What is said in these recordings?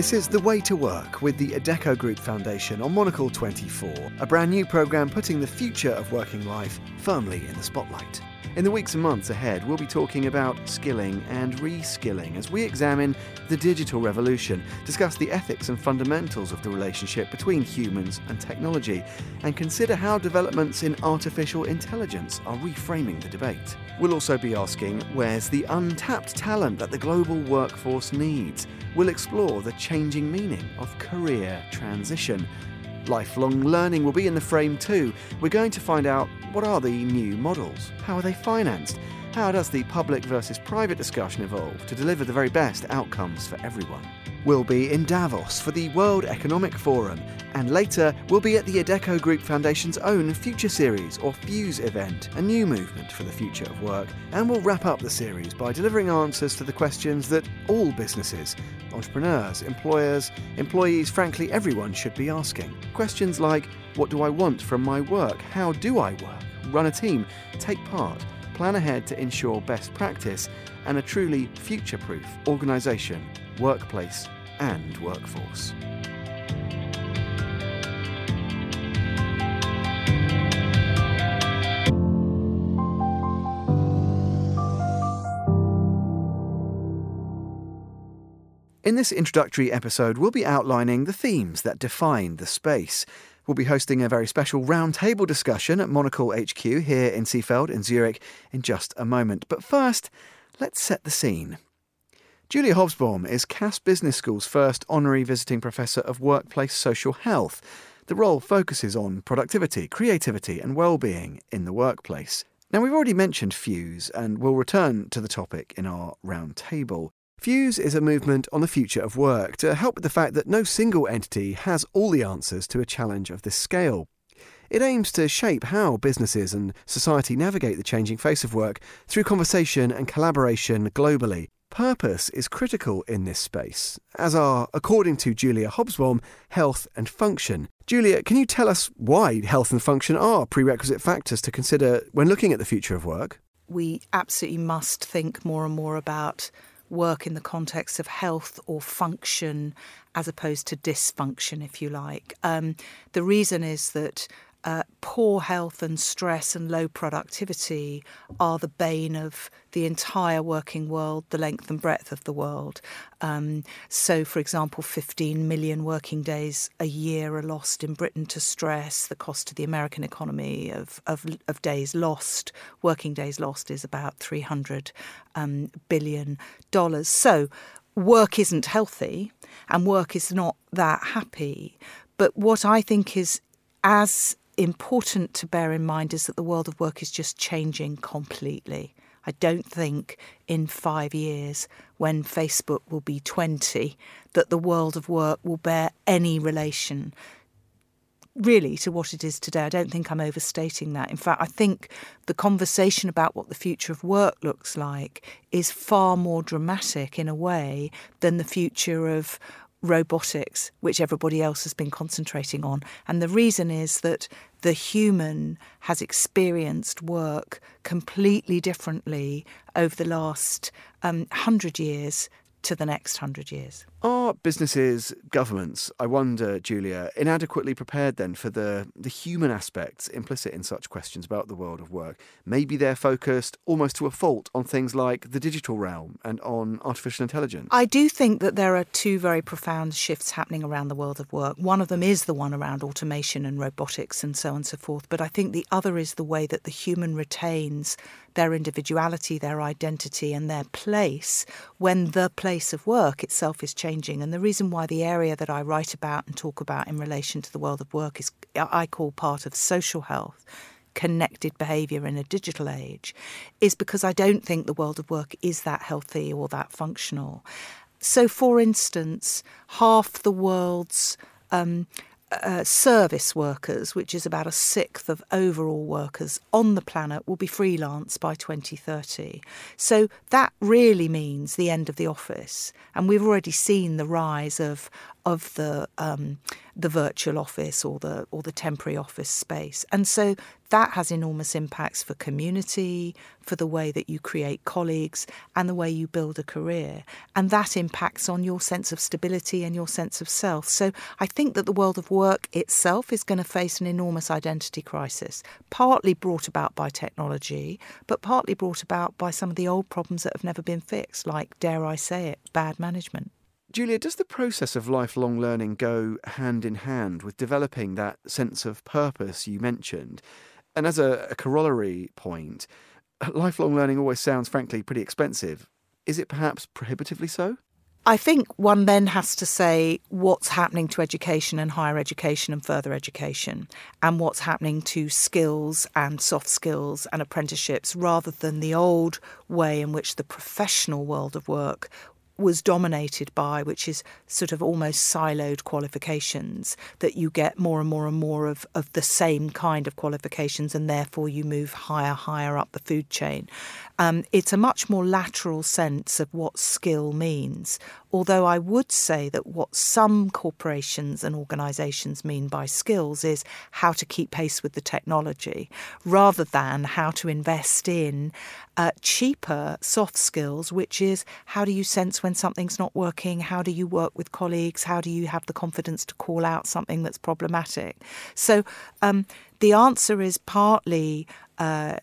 This is The Way to Work with the Adecco Group Foundation on Monocle 24, a brand new programme putting the future of working life firmly in the spotlight. In the weeks and months ahead, we'll be talking about skilling and reskilling as we examine the digital revolution, discuss the ethics and fundamentals of the relationship between humans and technology, and consider how developments in artificial intelligence are reframing the debate. We'll also be asking where's the untapped talent that the global workforce needs? We'll explore the changing meaning of career transition Lifelong learning will be in the frame too. We're going to find out what are the new models? How are they financed? How does the public versus private discussion evolve to deliver the very best outcomes for everyone? We'll be in Davos for the World Economic Forum, and later we'll be at the Adecco Group Foundation's own Future Series or Fuse event, a new movement for the future of work. And we'll wrap up the series by delivering answers to the questions that all businesses, entrepreneurs, employers, employees, frankly, everyone should be asking. Questions like What do I want from my work? How do I work? Run a team? Take part? plan ahead to ensure best practice and a truly future proof organisation, workplace, and workforce. In this introductory episode, we'll be outlining the themes that define the space. We'll be hosting a very special roundtable discussion at Monocle HQ here in Seefeld in Zurich in just a moment. But first, let's set the scene. Julia Hobsbawm is Cass Business School's first honorary visiting professor of workplace social health. The role focuses on productivity, creativity, and well-being in the workplace. Now, we've already mentioned Fuse, and we'll return to the topic in our roundtable. Fuse is a movement on the future of work to help with the fact that no single entity has all the answers to a challenge of this scale. It aims to shape how businesses and society navigate the changing face of work through conversation and collaboration globally. Purpose is critical in this space, as are, according to Julia Hobsbawm, health and function. Julia, can you tell us why health and function are prerequisite factors to consider when looking at the future of work? We absolutely must think more and more about work in the context of health or function as opposed to dysfunction, if you like. Um, the reason is that uh, poor health and stress and low productivity are the bane of the entire working world, the length and breadth of the world. Um, so, for example, 15 million working days a year are lost in Britain to stress. The cost to the American economy of, of, of days lost, working days lost, is about 300 um, billion dollars. So, work isn't healthy and work is not that happy. But what I think is as important to bear in mind is that the world of work is just changing completely. I don't think in five years, when Facebook will be 20, that the world of work will bear any relation really to what it is today. I don't think I'm overstating that. In fact, I think the conversation about what the future of work looks like is far more dramatic in a way than the future of robotics, which everybody else has been concentrating on. And the reason is that the human has experienced work completely differently over the last um, hundred years to the next hundred years. Are businesses, governments, I wonder, Julia, inadequately prepared then for the, the human aspects implicit in such questions about the world of work? Maybe they're focused almost to a fault on things like the digital realm and on artificial intelligence. I do think that there are two very profound shifts happening around the world of work. One of them is the one around automation and robotics and so on and so forth, but I think the other is the way that the human retains their individuality, their identity, and their place when the place of work itself is changing changing. And the reason why the area that I write about and talk about in relation to the world of work is I call part of social health connected behaviour in a digital age is because I don't think the world of work is that healthy or that functional. So, for instance, half the world's um, uh, service workers, which is about a sixth of overall workers on the planet, will be freelance by 2030. So that really means the end of the office. And we've already seen the rise of of the um, the virtual office or the or the temporary office space. And so that has enormous impacts for community, for the way that you create colleagues, and the way you build a career. And that impacts on your sense of stability and your sense of self. So I think that the world of work itself is going to face an enormous identity crisis, partly brought about by technology, but partly brought about by some of the old problems that have never been fixed, like, dare I say it, bad management. Julia, does the process of lifelong learning go hand in hand with developing that sense of purpose you mentioned? And as a, a corollary point, lifelong learning always sounds, frankly, pretty expensive. Is it perhaps prohibitively so? I think one then has to say what's happening to education and higher education and further education, and what's happening to skills and soft skills and apprenticeships, rather than the old way in which the professional world of work was dominated by, which is sort of almost siloed qualifications, that you get more and more and more of, of the same kind of qualifications, and therefore you move higher, higher up the food chain. Um, it's a much more lateral sense of what skill means. Although I would say that what some corporations and organisations mean by skills is how to keep pace with the technology rather than how to invest in uh, cheaper soft skills, which is how do you sense when something's not working? How do you work with colleagues? How do you have the confidence to call out something that's problematic? So um, the answer is partly. Uh,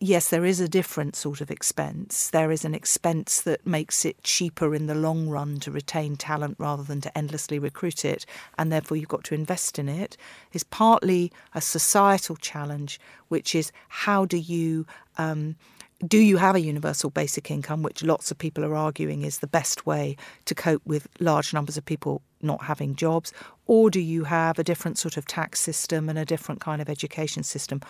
yes, there is a different sort of expense. There is an expense that makes it cheaper in the long run to retain talent rather than to endlessly recruit it, and therefore you've got to invest in it. Is partly a societal challenge, which is how do you um, do you have a universal basic income, which lots of people are arguing is the best way to cope with large numbers of people not having jobs? Or do you have a different sort of tax system and a different kind of education system?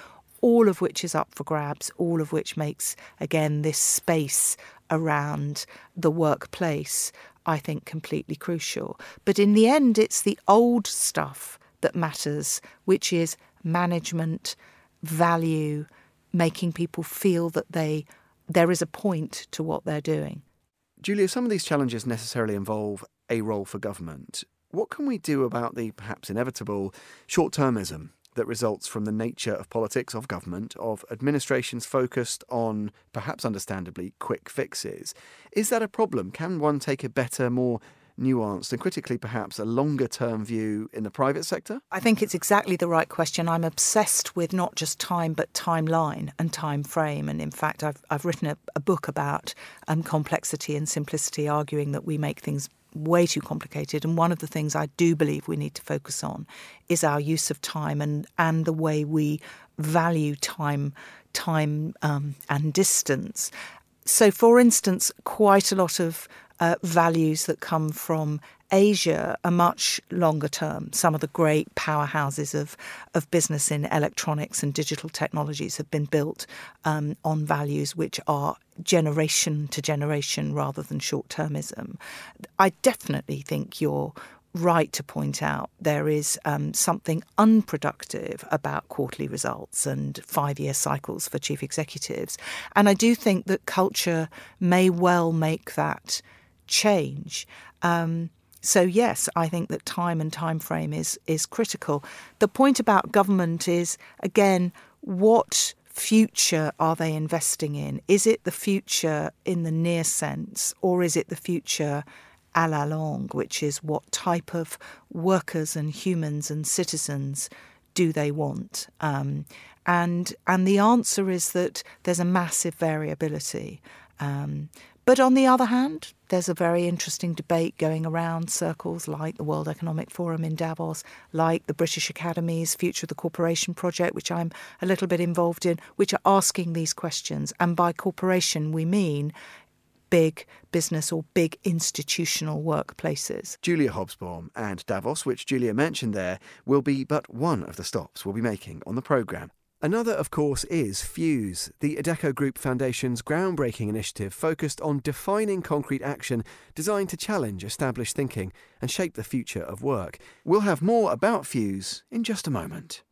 all of which is up for grabs, all of which makes, again, this space around the workplace, I think, completely crucial. But in the end, it's the old stuff that matters, which is management, value, making people feel that they there is a point to what they're doing. Julia, some of these challenges necessarily involve a role for government. What can we do about the perhaps inevitable short termism that results from the nature of politics, of government, of administrations focused on, perhaps understandably, quick fixes. Is that a problem? Can one take a better, more nuanced and critically perhaps a longer term view in the private sector? I think it's exactly the right question. I'm obsessed with not just time but timeline and time frame. And in fact, I've, I've written a, a book about um, complexity and simplicity, arguing that we make things way too complicated. And one of the things I do believe we need to focus on is our use of time and, and the way we value time, time um, and distance. So, for instance, quite a lot of uh, values that come from Asia are much longer term. Some of the great powerhouses of, of business in electronics and digital technologies have been built um, on values which are generation to generation rather than short termism. I definitely think you're right to point out there is um, something unproductive about quarterly results and five year cycles for chief executives. And I do think that culture may well make that change. Um, so yes, I think that time and time frame is is critical. The point about government is again what future are they investing in? Is it the future in the near sense, or is it the future a la longue, which is what type of workers and humans and citizens do they want? Um, and and the answer is that there's a massive variability. Um, but on the other hand, there's a very interesting debate going around circles like the World Economic Forum in Davos, like the British Academy's Future of the Corporation project, which I'm a little bit involved in, which are asking these questions. And by corporation, we mean big business or big institutional workplaces. Julia Hobsbawm and Davos, which Julia mentioned there, will be but one of the stops we'll be making on the programme. Another, of course, is Fuse, the Adecco Group Foundation's groundbreaking initiative focused on defining concrete action designed to challenge established thinking and shape the future of work. We'll have more about Fuse in just a moment.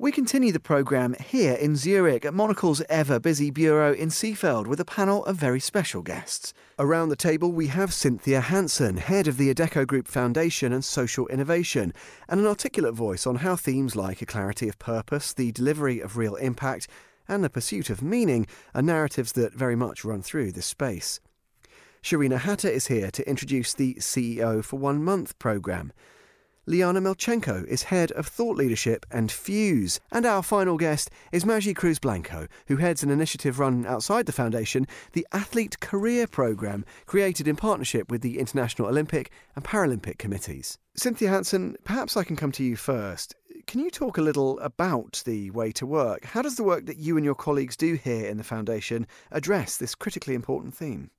We continue the programme here in Zurich at Monocle's ever busy bureau in Seefeld with a panel of very special guests. Around the table, we have Cynthia Hanson, head of the Adecco Group Foundation and Social Innovation, and an articulate voice on how themes like a clarity of purpose, the delivery of real impact, and the pursuit of meaning are narratives that very much run through this space. Sharina Hatta is here to introduce the CEO for One Month programme. Liana Melchenko is head of thought leadership and Fuse. And our final guest is Maggie Cruz Blanco, who heads an initiative run outside the foundation, the Athlete Career Programme, created in partnership with the International Olympic and Paralympic committees. Cynthia Hanson, perhaps I can come to you first. Can you talk a little about the way to work? How does the work that you and your colleagues do here in the foundation address this critically important theme?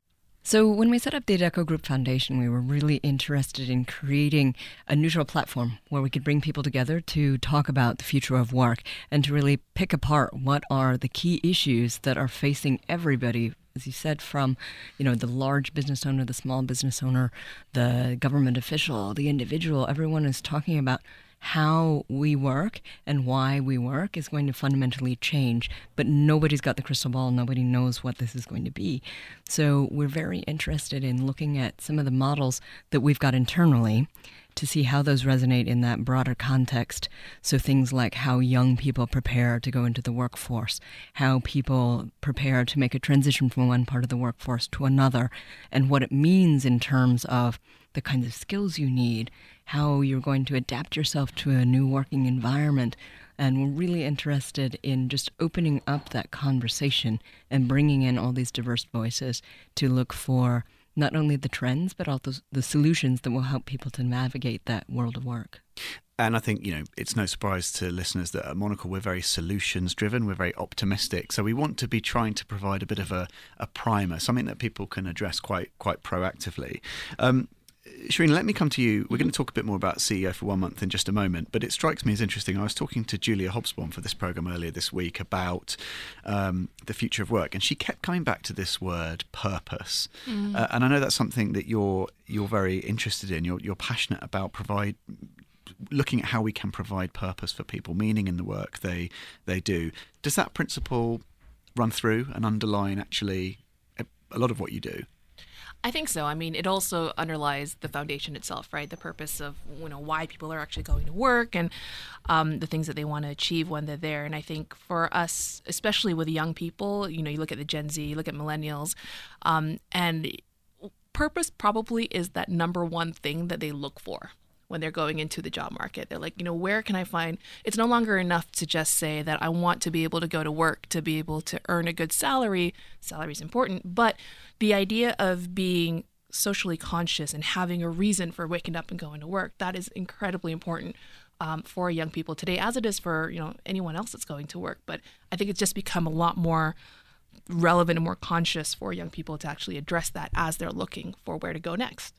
So, when we set up the Adecco Group Foundation, we were really interested in creating a neutral platform where we could bring people together to talk about the future of work and to really pick apart what are the key issues that are facing everybody as you said, from you know the large business owner, the small business owner, the government official, the individual. Everyone is talking about how we work and why we work is going to fundamentally change. But nobody's got the crystal ball. Nobody knows what this is going to be. So we're very interested in looking at some of the models that we've got internally to see how those resonate in that broader context. So things like how young people prepare to go into the workforce, how people prepare to make a transition from one part of the workforce to another, and what it means in terms of the kinds of skills you need, how you're going to adapt yourself to a new working environment. And we're really interested in just opening up that conversation and bringing in all these diverse voices to look for not only the trends, but also the solutions that will help people to navigate that world of work. And I think, you know, it's no surprise to listeners that at Monocle we're very solutions driven, we're very optimistic. So we want to be trying to provide a bit of a, a primer, something that people can address quite quite proactively. Um, Sharina, let me come to you. We're going to talk a bit more about CEO for one month in just a moment, but it strikes me as interesting. I was talking to Julia Hobsbawm for this program earlier this week about um, the future of work, and she kept coming back to this word purpose. Mm. Uh, and I know that's something that you're you're very interested in. You're you're passionate about provide looking at how we can provide purpose for people, meaning in the work they they do. Does that principle run through and underline actually a, a lot of what you do? I think so. I mean, it also underlies the foundation itself, right? The purpose of you know why people are actually going to work and um, the things that they want to achieve when they're there. And I think for us, especially with young people, you know, you look at the Gen Z, you look at millennials, um, and purpose probably is that number one thing that they look for when they're going into the job market. They're like, you know, where can I find? It's no longer enough to just say that I want to be able to go to work to be able to earn a good salary. Salary is important, but the idea of being socially conscious and having a reason for waking up and going to work that is incredibly important um, for young people today, as it is for you know anyone else that's going to work. But I think it's just become a lot more relevant and more conscious for young people to actually address that as they're looking for where to go next.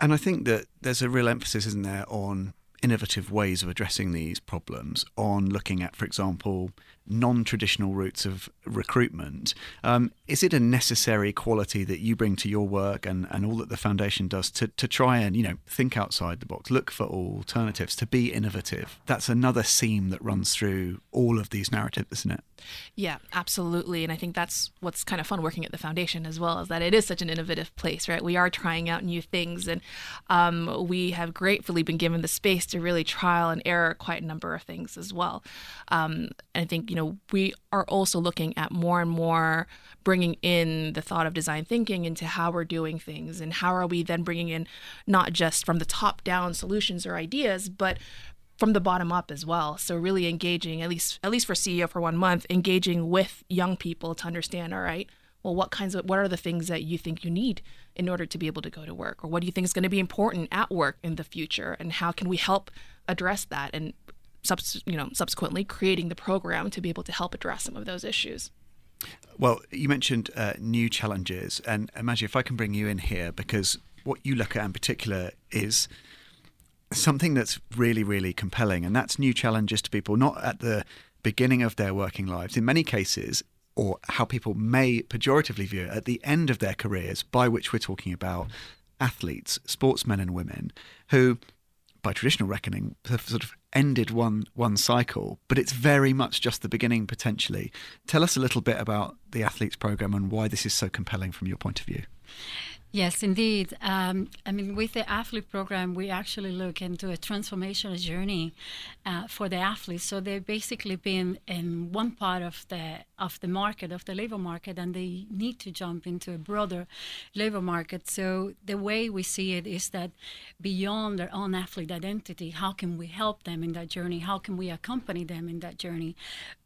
And I think that there's a real emphasis, isn't there, on innovative ways of addressing these problems, on looking at, for example, non traditional routes of recruitment. Um, is it a necessary quality that you bring to your work and, and all that the foundation does to, to try and, you know, think outside the box, look for alternatives, to be innovative? That's another theme that runs through all of these narratives, isn't it? Yeah, absolutely. And I think that's what's kind of fun working at the foundation as well, is that it is such an innovative place, right? We are trying out new things and um, we have gratefully been given the space to really trial and error quite a number of things as well. Um, I think, you know, we are also looking at more and more bringing in the thought of design thinking into how we're doing things and how are we then bringing in not just from the top down solutions or ideas, but from the bottom up as well. So really engaging, at least at least for CEO for one month, engaging with young people to understand, all right, well, what kinds of what are the things that you think you need in order to be able to go to work, or what do you think is going to be important at work in the future, and how can we help address that, and you know subsequently creating the program to be able to help address some of those issues. Well, you mentioned uh, new challenges, and imagine if I can bring you in here because what you look at in particular is something that's really, really compelling, and that's new challenges to people, not at the beginning of their working lives. In many cases, or how people may pejoratively view it at the end of their careers, by which we're talking about athletes, sportsmen and women, who, by traditional reckoning, have sort of ended one one cycle, but it's very much just the beginning potentially. Tell us a little bit about the athletes program and why this is so compelling from your point of view. Yes, indeed. Um, I mean, with the athlete program, we actually look into a transformational journey uh, for the athletes. So they've basically been in one part of the of the market, of the labor market, and they need to jump into a broader labor market. So the way we see it is that beyond their own athlete identity, how can we help them in that journey? How can we accompany them in that journey?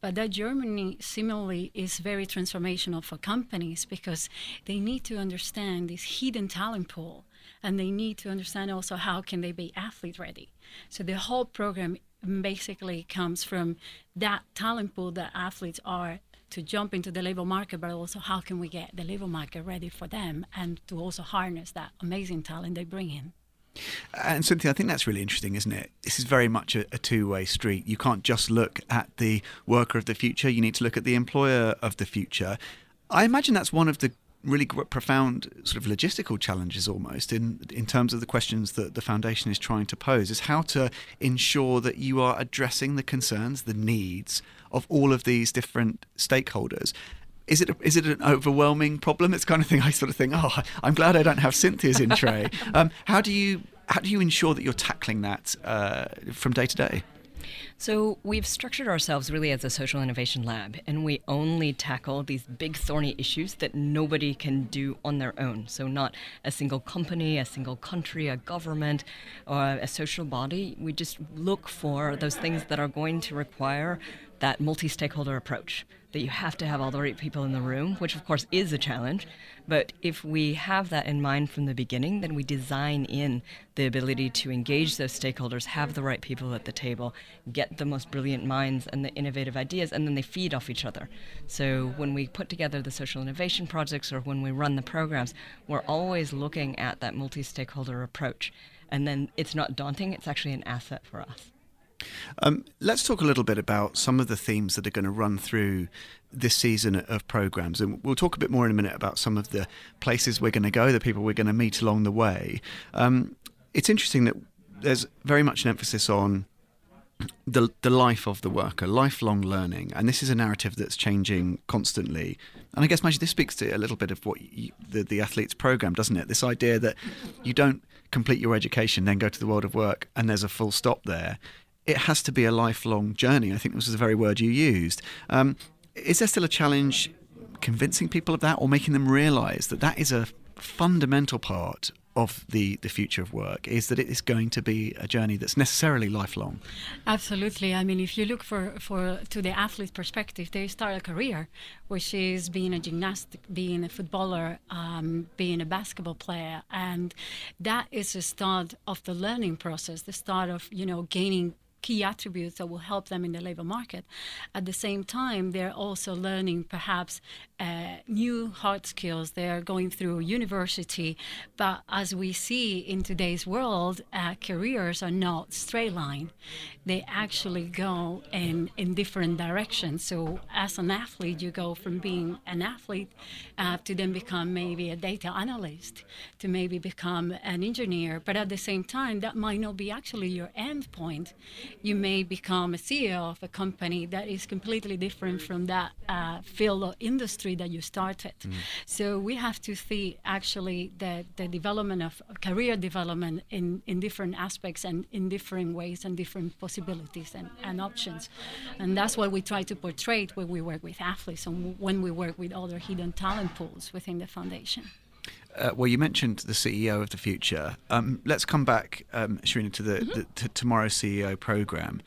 But that journey, similarly, is very transformational for companies because they need to understand this hidden talent pool and they need to understand also how can they be athlete ready so the whole program basically comes from that talent pool that athletes are to jump into the labor market but also how can we get the labor market ready for them and to also harness that amazing talent they bring in and Cynthia, I think that's really interesting, isn't it? This is very much a, a two way street. You can't just look at the worker of the future, you need to look at the employer of the future. I imagine that's one of the really profound sort of logistical challenges almost in in terms of the questions that the foundation is trying to pose is how to ensure that you are addressing the concerns the needs of all of these different stakeholders. Is it is it an overwhelming problem? It's kind of thing i sort of think oh i'm glad i don't have cynthia's in tray. Um, how do you how do you ensure that you're tackling that uh, from day to day so we've structured ourselves really as a social innovation lab, and we only tackle these big thorny issues that nobody can do on their own. So not a single company, a single country, a government, or a social body. We just look for those things that are going to require that multi stakeholder approach that you have to have all the right people in the room, which of course is a challenge. But if we have that in mind from the beginning, then we design in the ability to engage those stakeholders, have the right people at the table, get the most brilliant minds and the innovative ideas, and then they feed off each other. So when we put together the social innovation projects or when we run the programs, we're always looking at that multi stakeholder approach. And then it's not daunting, it's actually an asset for us. Um, let's talk a little bit about some of the themes that are going to run through this season of programs. And we'll talk a bit more in a minute about some of the places we're going to go, the people we're going to meet along the way. Um, it's interesting that there's very much an emphasis on the the life of the worker, lifelong learning, and this is a narrative that's changing constantly. And I guess, Maggie, this speaks to a little bit of what you, the the athletes program, doesn't it? This idea that you don't complete your education, then go to the world of work, and there's a full stop there it has to be a lifelong journey. I think this was the very word you used. Um, is there still a challenge convincing people of that or making them realize that that is a fundamental part of the, the future of work is that it is going to be a journey that's necessarily lifelong. Absolutely. I mean, if you look for, for to the athlete perspective, they start a career, which is being a gymnast, being a footballer, um, being a basketball player, and that is the start of the learning process, the start of you know gaining key attributes that will help them in the labor market. At the same time, they're also learning perhaps uh, new hard skills. They're going through university, but as we see in today's world, uh, careers are not straight line. They actually go in in different directions. So as an athlete, you go from being an athlete uh, to then become maybe a data analyst, to maybe become an engineer. But at the same time, that might not be actually your end point you may become a CEO of a company that is completely different from that uh, field or industry that you started. Mm. So we have to see actually the, the development of career development in, in different aspects and in different ways and different possibilities and, and options. And that's what we try to portray when we work with athletes and when we work with other hidden talent pools within the foundation. Uh, well, you mentioned the CEO of the future. Um, let's come back, um, Sharina, to the, mm-hmm. the to tomorrow's CEO program.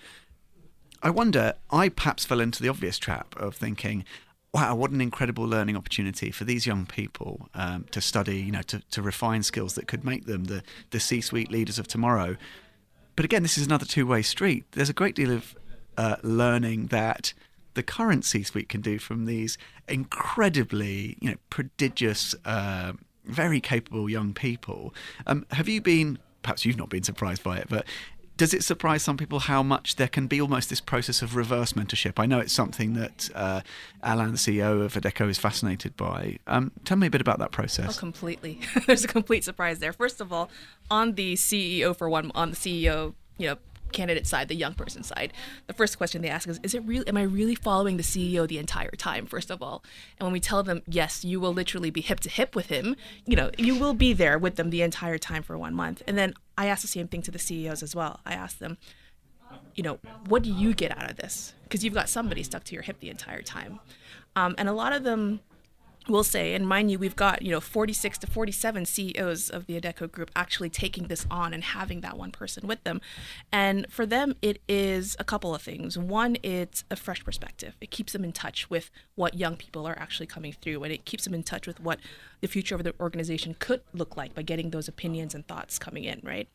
I wonder, I perhaps fell into the obvious trap of thinking, wow, what an incredible learning opportunity for these young people um, to study, you know, to, to refine skills that could make them the, the C suite leaders of tomorrow. But again, this is another two way street. There's a great deal of uh, learning that the current C suite can do from these incredibly, you know, prodigious. Uh, very capable young people. Um, have you been, perhaps you've not been surprised by it, but does it surprise some people how much there can be almost this process of reverse mentorship? I know it's something that uh, Alain, the CEO of Adecco, is fascinated by. Um, tell me a bit about that process. Oh, completely. There's a complete surprise there. First of all, on the CEO for one, on the CEO, you know, candidate side, the young person side, the first question they ask is, is it really, am I really following the CEO the entire time, first of all? And when we tell them, yes, you will literally be hip to hip with him, you know, you will be there with them the entire time for one month. And then I ask the same thing to the CEOs as well. I ask them, you know, what do you get out of this? Because you've got somebody stuck to your hip the entire time. Um, and a lot of them will say, and mind you, we've got, you know, 46 to 47 CEOs of the Adecco Group actually taking this on and having that one person with them. And for them, it is a couple of things. One, it's a fresh perspective. It keeps them in touch with what young people are actually coming through, and it keeps them in touch with what the future of the organization could look like by getting those opinions and thoughts coming in, right?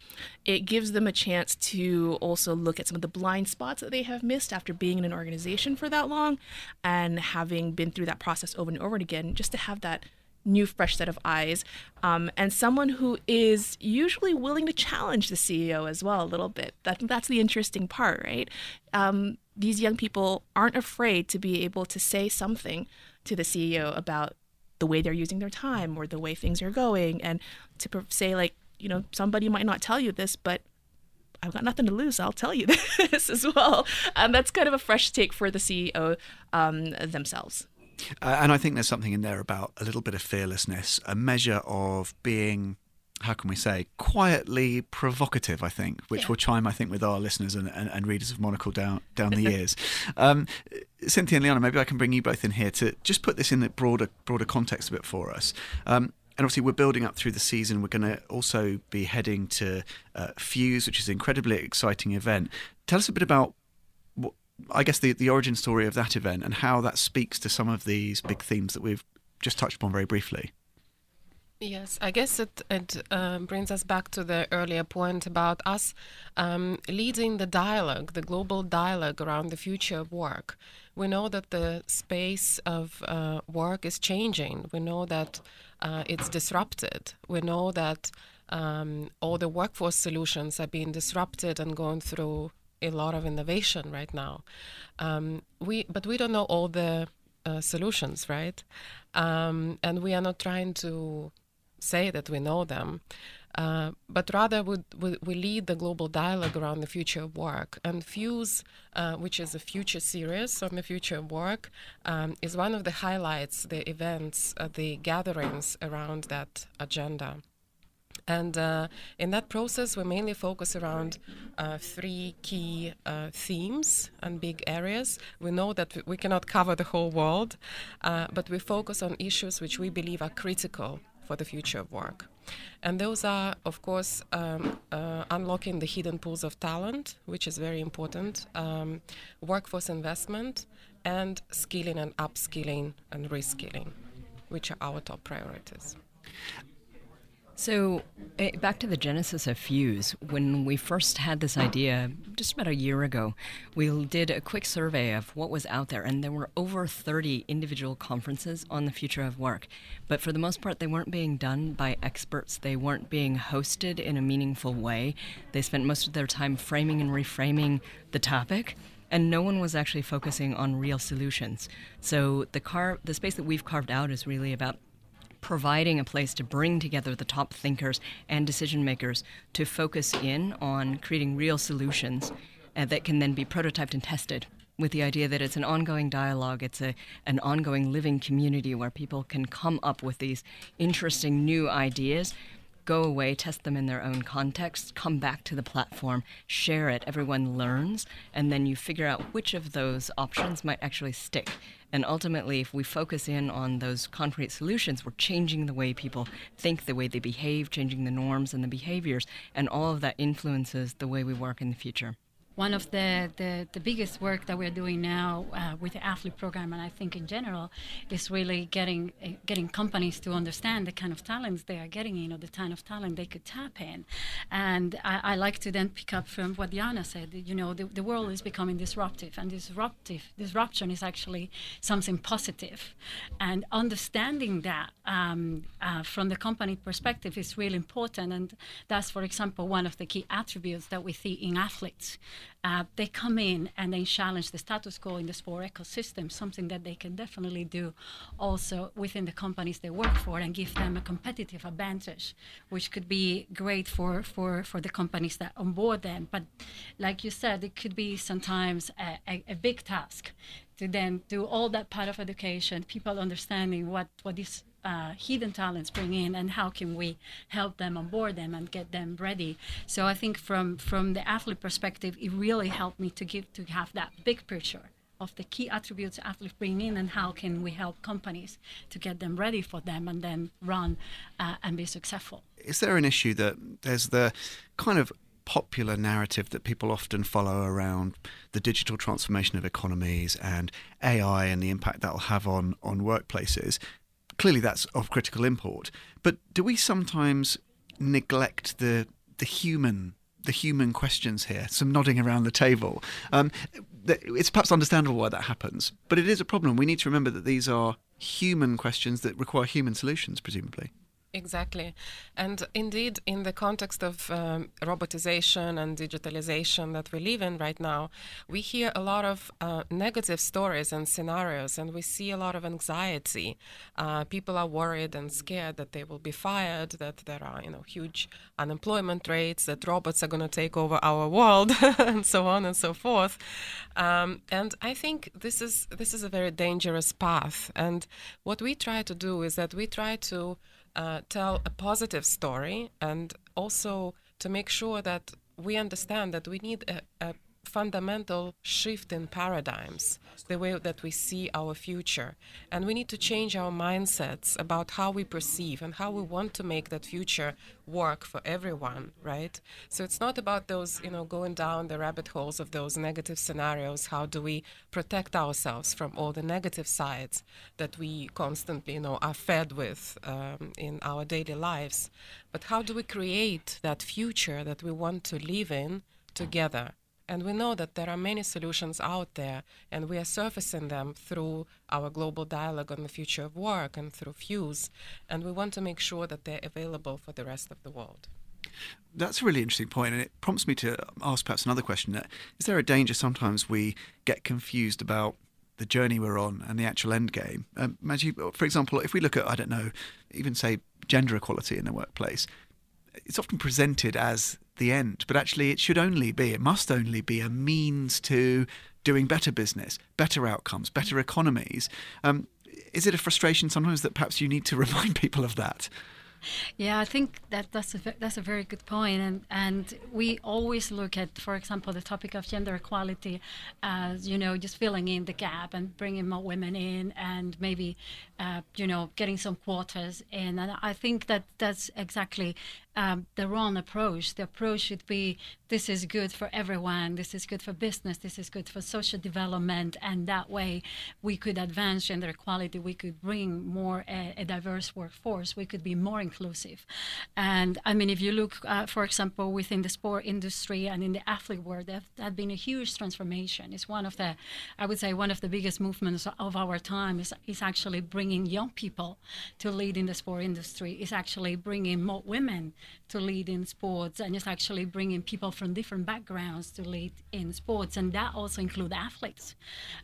It gives them a chance to also look at some of the blind spots that they have missed after being in an organization for that long and having been through that process over and over again, just to have that new fresh set of eyes um, and someone who is usually willing to challenge the ceo as well a little bit that, that's the interesting part right um, these young people aren't afraid to be able to say something to the ceo about the way they're using their time or the way things are going and to say like you know somebody might not tell you this but I've got nothing to lose. I'll tell you this as well. And that's kind of a fresh take for the CEO um, themselves. Uh, and I think there's something in there about a little bit of fearlessness, a measure of being how can we say, quietly provocative, I think, which yeah. will chime, I think, with our listeners and, and, and readers of Monocle down, down the years. um, Cynthia and Leona, maybe I can bring you both in here to just put this in the broader, broader context a bit for us. Um, and obviously, we're building up through the season. We're going to also be heading to uh, Fuse, which is an incredibly exciting event. Tell us a bit about I guess the, the origin story of that event and how that speaks to some of these big themes that we've just touched upon very briefly. Yes, I guess it, it uh, brings us back to the earlier point about us um, leading the dialogue, the global dialogue around the future of work. We know that the space of uh, work is changing. We know that uh, it's disrupted. We know that um, all the workforce solutions are being disrupted and going through a lot of innovation right now. Um, we, but we don't know all the uh, solutions, right? Um, and we are not trying to say that we know them, uh, but rather we, we, we, lead the global dialogue around the future of work. And Fuse, uh, which is a future series on the future of work, um, is one of the highlights, the events, uh, the gatherings around that agenda. And uh, in that process, we mainly focus around uh, three key uh, themes and big areas. We know that we cannot cover the whole world, uh, but we focus on issues which we believe are critical for the future of work. And those are, of course, um, uh, unlocking the hidden pools of talent, which is very important, um, workforce investment, and skilling and upskilling and reskilling, which are our top priorities. So, uh, back to the genesis of Fuse. When we first had this idea just about a year ago, we did a quick survey of what was out there, and there were over 30 individual conferences on the future of work. But for the most part, they weren't being done by experts, they weren't being hosted in a meaningful way. They spent most of their time framing and reframing the topic and no one was actually focusing on real solutions. So the car, the space that we've carved out is really about providing a place to bring together the top thinkers and decision makers to focus in on creating real solutions uh, that can then be prototyped and tested with the idea that it's an ongoing dialogue, it's a, an ongoing living community where people can come up with these interesting new ideas, go away, test them in their own context, come back to the platform, share it, everyone learns, and then you figure out which of those options might actually stick. And ultimately, if we focus in on those concrete solutions, we're changing the way people think, the way they behave, changing the norms and the behaviors, and all of that influences the way we work in the future one of the, the, the, biggest work that we're doing now uh, with the athlete program and i think in general is really getting uh, getting companies to understand the kind of talents they are getting you know the kind of talent they could tap in. And i, I like to then pick up from what diana said you know the, the world is becoming disruptive and disruptive disruption is actually something positive. and understanding that um, uh, from the company perspective is really important. And that's for example one of the key attributes that we see in athletes uh, they come in and they challenge the status quo in the sport ecosystem, something that they can definitely do also within the companies they work for and give them a competitive advantage, which could be great for, for, for the companies that onboard them. But like you said, it could be sometimes a, a, a big task to then do all that part of education, people understanding what, what these uh, hidden talents bring in and how can we help them onboard them and get them ready. So I think from, from the athlete perspective, it really helped me to give to have that big picture of the key attributes athletes bring in and how can we help companies to get them ready for them and then run uh, and be successful. Is there an issue that there's the kind of popular narrative that people often follow around the digital transformation of economies and AI and the impact that will have on, on workplaces. Clearly, that's of critical import. But do we sometimes neglect the the human the human questions here? Some nodding around the table. Um, it's perhaps understandable why that happens, but it is a problem. We need to remember that these are human questions that require human solutions, presumably. Exactly. And indeed, in the context of um, robotization and digitalization that we live in right now, we hear a lot of uh, negative stories and scenarios, and we see a lot of anxiety. Uh, people are worried and scared that they will be fired, that there are you know huge unemployment rates, that robots are going to take over our world, and so on and so forth. Um, and I think this is this is a very dangerous path. And what we try to do is that we try to uh, tell a positive story and also to make sure that we understand that we need a, a fundamental shift in paradigms, the way that we see our future. And we need to change our mindsets about how we perceive and how we want to make that future work for everyone, right? So it's not about those, you know, going down the rabbit holes of those negative scenarios. How do we protect ourselves from all the negative sides that we constantly, you know, are fed with um, in our daily lives? But how do we create that future that we want to live in together? And we know that there are many solutions out there, and we are surfacing them through our global dialogue on the future of work and through Fuse. And we want to make sure that they're available for the rest of the world. That's a really interesting point, and it prompts me to ask perhaps another question: Is there a danger sometimes we get confused about the journey we're on and the actual end game? Um, for example, if we look at I don't know, even say gender equality in the workplace, it's often presented as the end, but actually it should only be, it must only be a means to doing better business, better outcomes, better economies. Um, is it a frustration sometimes that perhaps you need to remind people of that? Yeah, I think that that's a that's a very good point, and and we always look at, for example, the topic of gender equality as you know just filling in the gap and bringing more women in, and maybe uh, you know getting some quotas in, and I think that that's exactly um, the wrong approach. The approach should be this is good for everyone, this is good for business, this is good for social development, and that way we could advance gender equality, we could bring more a, a diverse workforce, we could be more inclusive. And I mean, if you look, uh, for example, within the sport industry and in the athlete world, that has been a huge transformation. It's one of the, I would say, one of the biggest movements of our time is, is actually bringing young people to lead in the sport industry, is actually bringing more women to lead in sports and just actually bringing people from different backgrounds to lead in sports. And that also include athletes.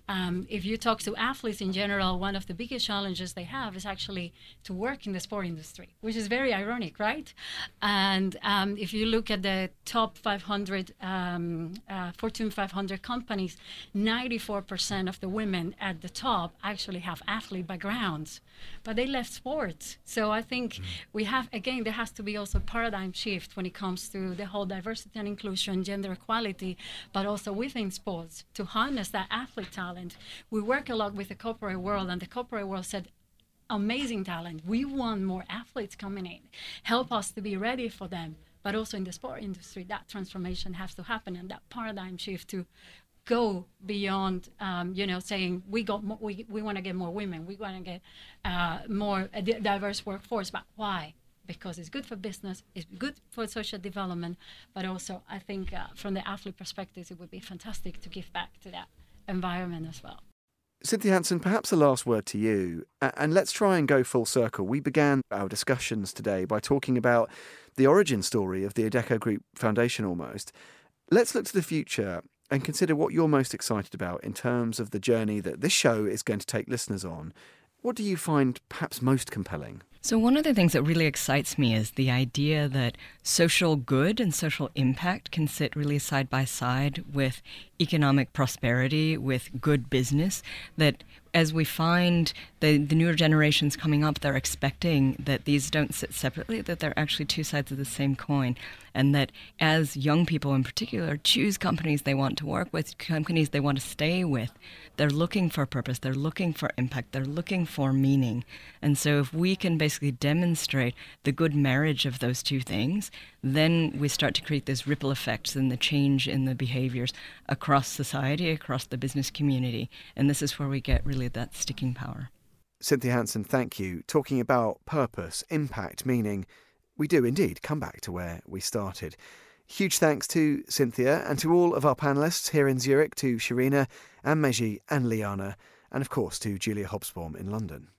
Um, if you talk to athletes in general one of the biggest challenges they have is actually to work in the sport industry which is very ironic right? And um, if you look at the top 500 um, uh, fortune 500 companies 94% of the women at the top actually have athlete backgrounds but they left sports. So i think mm-hmm. we have again there has to be also paradigm shift when it comes to the whole diversity and inclusion, gender equality, but also within sports to harness that athlete talent. We work a lot with the corporate world, and the corporate world said, amazing talent. We want more athletes coming in. Help us to be ready for them. But also in the sport industry, that transformation has to happen, and that paradigm shift to go beyond, um, you know, saying we got more, we we want to get more women, we want to get uh, more a diverse workforce. But why? Because it's good for business, it's good for social development, but also I think uh, from the athlete perspective, it would be fantastic to give back to that environment as well. Cynthia Hanson, perhaps the last word to you. And let's try and go full circle. We began our discussions today by talking about the origin story of the Adecco Group Foundation almost. Let's look to the future and consider what you're most excited about in terms of the journey that this show is going to take listeners on. What do you find perhaps most compelling? So, one of the things that really excites me is the idea that social good and social impact can sit really side by side with economic prosperity, with good business. That as we find the, the newer generations coming up, they're expecting that these don't sit separately, that they're actually two sides of the same coin. And that as young people in particular choose companies they want to work with, companies they want to stay with, they're looking for purpose, they're looking for impact, they're looking for meaning. And so if we can basically demonstrate the good marriage of those two things, then we start to create this ripple effects and the change in the behaviors across society, across the business community. And this is where we get really that sticking power. Cynthia Hansen, thank you. Talking about purpose, impact, meaning, we do indeed come back to where we started. Huge thanks to Cynthia and to all of our panellists here in Zurich, to Sharina and Meji and Liana, and of course to Julia Hobsbawm in London.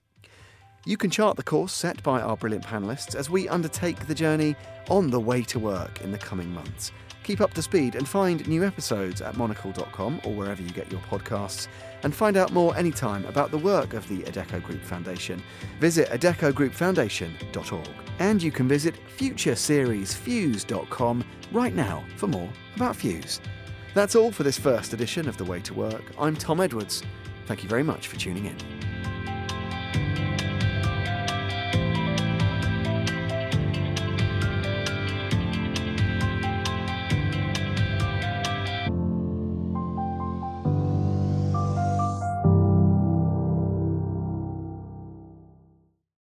You can chart the course set by our brilliant panellists as we undertake the journey on the way to work in the coming months. Keep up to speed and find new episodes at monocle.com or wherever you get your podcasts. And find out more anytime about the work of the Adecco Group Foundation. Visit adeccogroupfoundation.org. And you can visit futureseriesfuse.com right now for more about Fuse. That's all for this first edition of The Way to Work. I'm Tom Edwards. Thank you very much for tuning in.